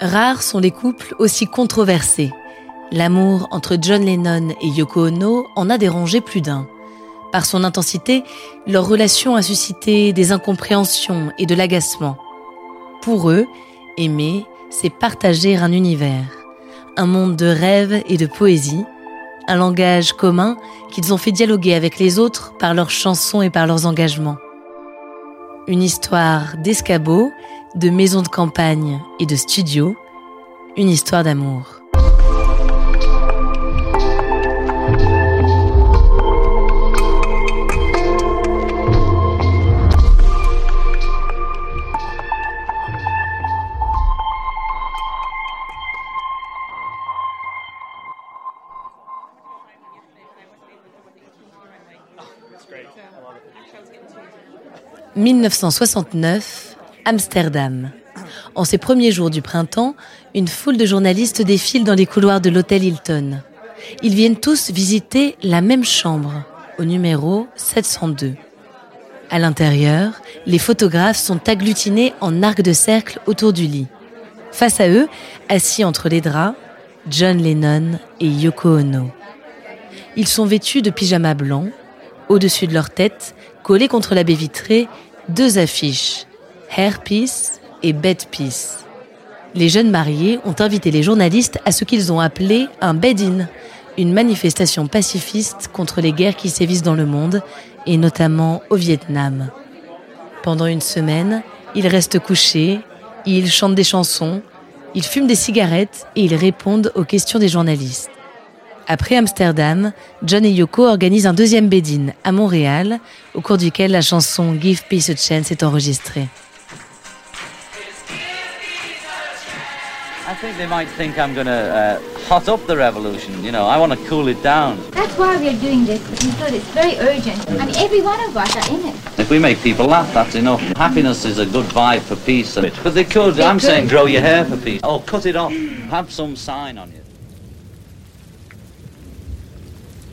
Rares sont les couples aussi controversés. L'amour entre John Lennon et Yoko Ono en a dérangé plus d'un. Par son intensité, leur relation a suscité des incompréhensions et de l'agacement. Pour eux, aimer, c'est partager un univers, un monde de rêves et de poésie, un langage commun qu'ils ont fait dialoguer avec les autres par leurs chansons et par leurs engagements. Une histoire d'escabeau, de maisons de campagne et de studio, une histoire d'amour. 1969, Amsterdam. En ces premiers jours du printemps, une foule de journalistes défile dans les couloirs de l'hôtel Hilton. Ils viennent tous visiter la même chambre, au numéro 702. À l'intérieur, les photographes sont agglutinés en arc de cercle autour du lit. Face à eux, assis entre les draps, John Lennon et Yoko Ono. Ils sont vêtus de pyjamas blancs. Au-dessus de leur tête, collés contre la baie vitrée, deux affiches, Hair Peace et Bed Peace. Les jeunes mariés ont invité les journalistes à ce qu'ils ont appelé un bed-in, une manifestation pacifiste contre les guerres qui sévissent dans le monde, et notamment au Vietnam. Pendant une semaine, ils restent couchés, ils chantent des chansons, ils fument des cigarettes et ils répondent aux questions des journalistes. Après Amsterdam, John et Yoko organisent un deuxième bed à Montréal, au cours duquel la chanson Give Peace a Chance est enregistrée. I think they might think I'm going to uh, hot up the revolution. You know, I want to cool it down. That's why we're doing this. We feel it's very urgent, and every one of us are in it. If we make people laugh, that's enough. Happiness is a good vibe for peace. But they could, They I'm could. saying, grow your hair for peace. Oh, cut it off. Have some sign on you.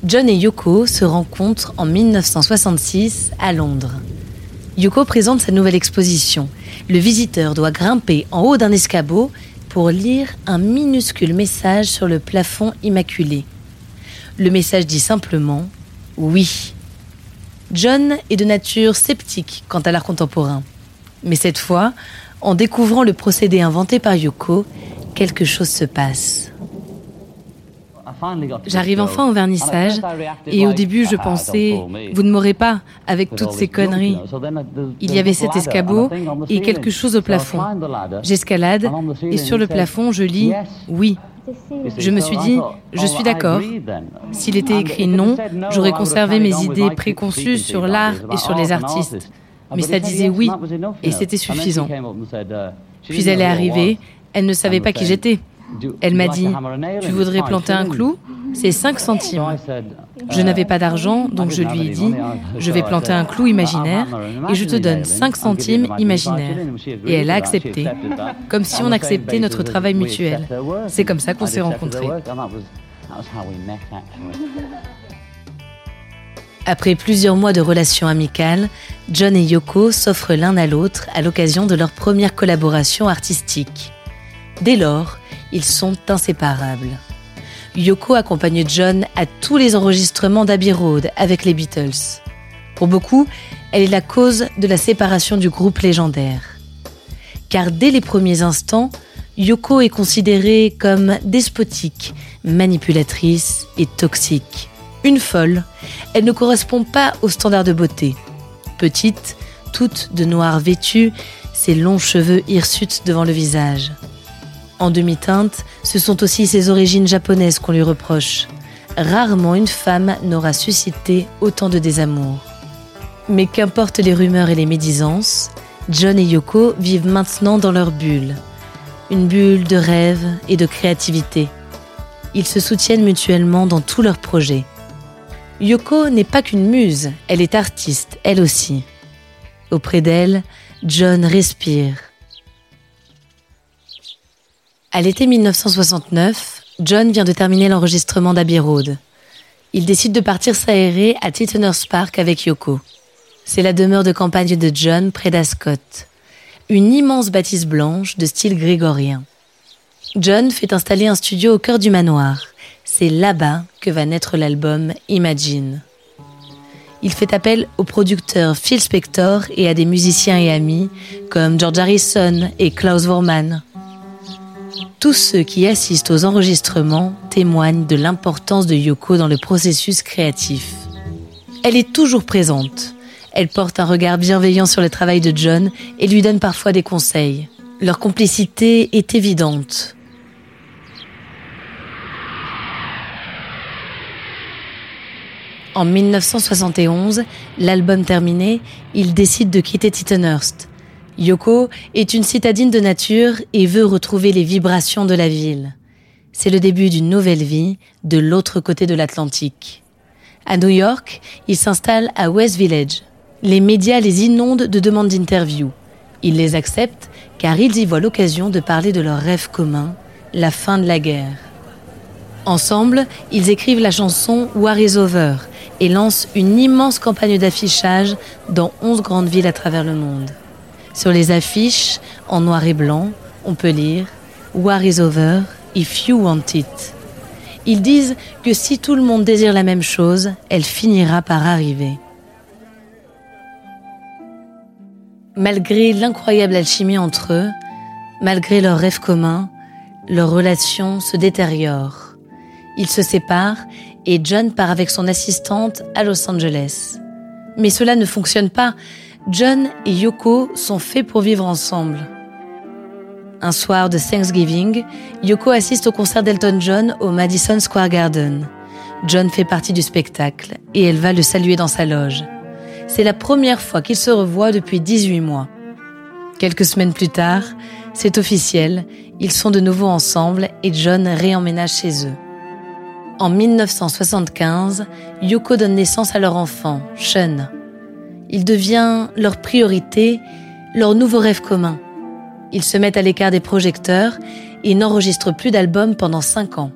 John et Yoko se rencontrent en 1966 à Londres. Yoko présente sa nouvelle exposition. Le visiteur doit grimper en haut d'un escabeau pour lire un minuscule message sur le plafond immaculé. Le message dit simplement oui. John est de nature sceptique quant à l'art contemporain. Mais cette fois, en découvrant le procédé inventé par Yoko, quelque chose se passe. J'arrive enfin au vernissage et au début je pensais, vous ne m'aurez pas avec toutes ces conneries. Il y avait cet escabeau et quelque chose au plafond. J'escalade et sur le plafond je lis oui. Je me suis dit, je suis d'accord. S'il était écrit non, j'aurais conservé mes idées préconçues sur l'art et sur les artistes. Mais ça disait oui et c'était suffisant. Puis elle est arrivée, elle ne savait pas qui j'étais. Elle m'a dit, tu voudrais planter un clou? C'est 5 centimes. Je n'avais pas d'argent, donc je lui ai dit, je vais planter un clou imaginaire et je te donne 5 centimes imaginaires. Et elle a accepté, comme si on acceptait notre travail mutuel. C'est comme ça qu'on s'est rencontrés. Après plusieurs mois de relations amicales, John et Yoko s'offrent l'un à l'autre à l'occasion de leur première collaboration artistique. Dès lors, ils sont inséparables. Yoko accompagne John à tous les enregistrements d'Abbey Road avec les Beatles. Pour beaucoup, elle est la cause de la séparation du groupe légendaire. Car dès les premiers instants, Yoko est considérée comme despotique, manipulatrice et toxique. Une folle, elle ne correspond pas aux standards de beauté. Petite, toute de noir vêtue, ses longs cheveux hirsutes devant le visage. En demi-teinte, ce sont aussi ses origines japonaises qu'on lui reproche. rarement une femme n'aura suscité autant de désamour. Mais qu'importe les rumeurs et les médisances, John et Yoko vivent maintenant dans leur bulle. Une bulle de rêve et de créativité. Ils se soutiennent mutuellement dans tous leurs projets. Yoko n'est pas qu'une muse, elle est artiste, elle aussi. Auprès d'elle, John respire. À l'été 1969, John vient de terminer l'enregistrement d'Abbey Road. Il décide de partir s'aérer à Titteners Park avec Yoko. C'est la demeure de campagne de John près d'Ascot. Une immense bâtisse blanche de style grégorien. John fait installer un studio au cœur du manoir. C'est là-bas que va naître l'album Imagine. Il fait appel au producteur Phil Spector et à des musiciens et amis comme George Harrison et Klaus Vormann. Tous ceux qui assistent aux enregistrements témoignent de l'importance de Yoko dans le processus créatif. Elle est toujours présente. Elle porte un regard bienveillant sur le travail de John et lui donne parfois des conseils. Leur complicité est évidente. En 1971, l'album terminé, il décide de quitter Tittenhurst Yoko est une citadine de nature et veut retrouver les vibrations de la ville. C'est le début d'une nouvelle vie de l'autre côté de l'Atlantique. À New York, il s'installe à West Village. Les médias les inondent de demandes d'interview. Ils les acceptent car ils y voient l'occasion de parler de leur rêve commun, la fin de la guerre. Ensemble, ils écrivent la chanson War is Over et lancent une immense campagne d'affichage dans 11 grandes villes à travers le monde. Sur les affiches, en noir et blanc, on peut lire War is over if you want it. Ils disent que si tout le monde désire la même chose, elle finira par arriver. Malgré l'incroyable alchimie entre eux, malgré leurs rêves communs, leur relation se détériore. Ils se séparent et John part avec son assistante à Los Angeles. Mais cela ne fonctionne pas John et Yoko sont faits pour vivre ensemble. Un soir de Thanksgiving, Yoko assiste au concert d'Elton John au Madison Square Garden. John fait partie du spectacle et elle va le saluer dans sa loge. C'est la première fois qu'ils se revoient depuis 18 mois. Quelques semaines plus tard, c'est officiel, ils sont de nouveau ensemble et John réemménage chez eux. En 1975, Yoko donne naissance à leur enfant, Sean. Il devient leur priorité, leur nouveau rêve commun. Ils se mettent à l'écart des projecteurs et n'enregistrent plus d'albums pendant cinq ans.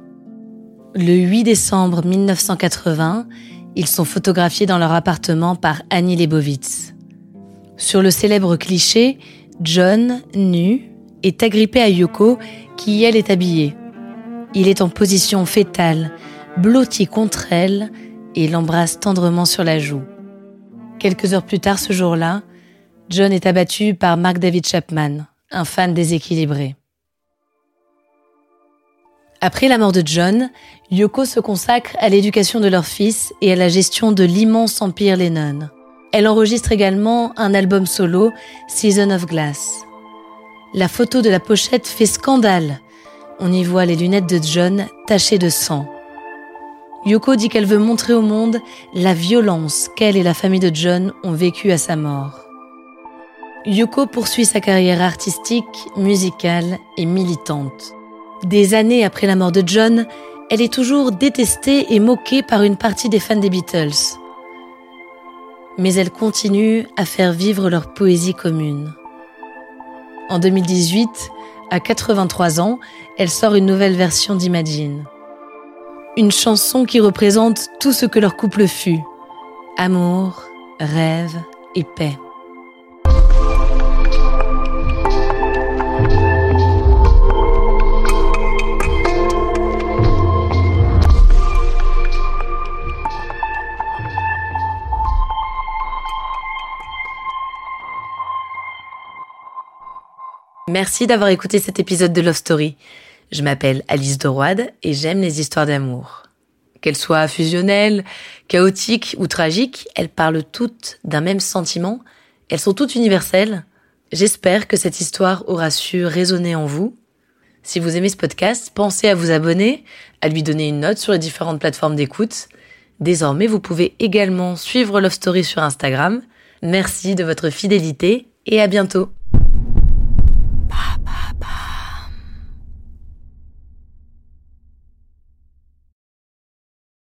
Le 8 décembre 1980, ils sont photographiés dans leur appartement par Annie Lebovitz. Sur le célèbre cliché, John, nu, est agrippé à Yoko, qui elle est habillée. Il est en position fétale, blotti contre elle, et l'embrasse tendrement sur la joue. Quelques heures plus tard ce jour-là, John est abattu par Mark David Chapman, un fan déséquilibré. Après la mort de John, Yoko se consacre à l'éducation de leur fils et à la gestion de l'immense empire Lennon. Elle enregistre également un album solo, Season of Glass. La photo de la pochette fait scandale. On y voit les lunettes de John tachées de sang. Yoko dit qu'elle veut montrer au monde la violence qu'elle et la famille de John ont vécue à sa mort. Yoko poursuit sa carrière artistique, musicale et militante. Des années après la mort de John, elle est toujours détestée et moquée par une partie des fans des Beatles. Mais elle continue à faire vivre leur poésie commune. En 2018, à 83 ans, elle sort une nouvelle version d'Imagine. Une chanson qui représente tout ce que leur couple fut. Amour, rêve et paix. Merci d'avoir écouté cet épisode de Love Story. Je m'appelle Alice de Roide et j'aime les histoires d'amour. Qu'elles soient fusionnelles, chaotiques ou tragiques, elles parlent toutes d'un même sentiment. Elles sont toutes universelles. J'espère que cette histoire aura su résonner en vous. Si vous aimez ce podcast, pensez à vous abonner, à lui donner une note sur les différentes plateformes d'écoute. Désormais, vous pouvez également suivre Love Story sur Instagram. Merci de votre fidélité et à bientôt.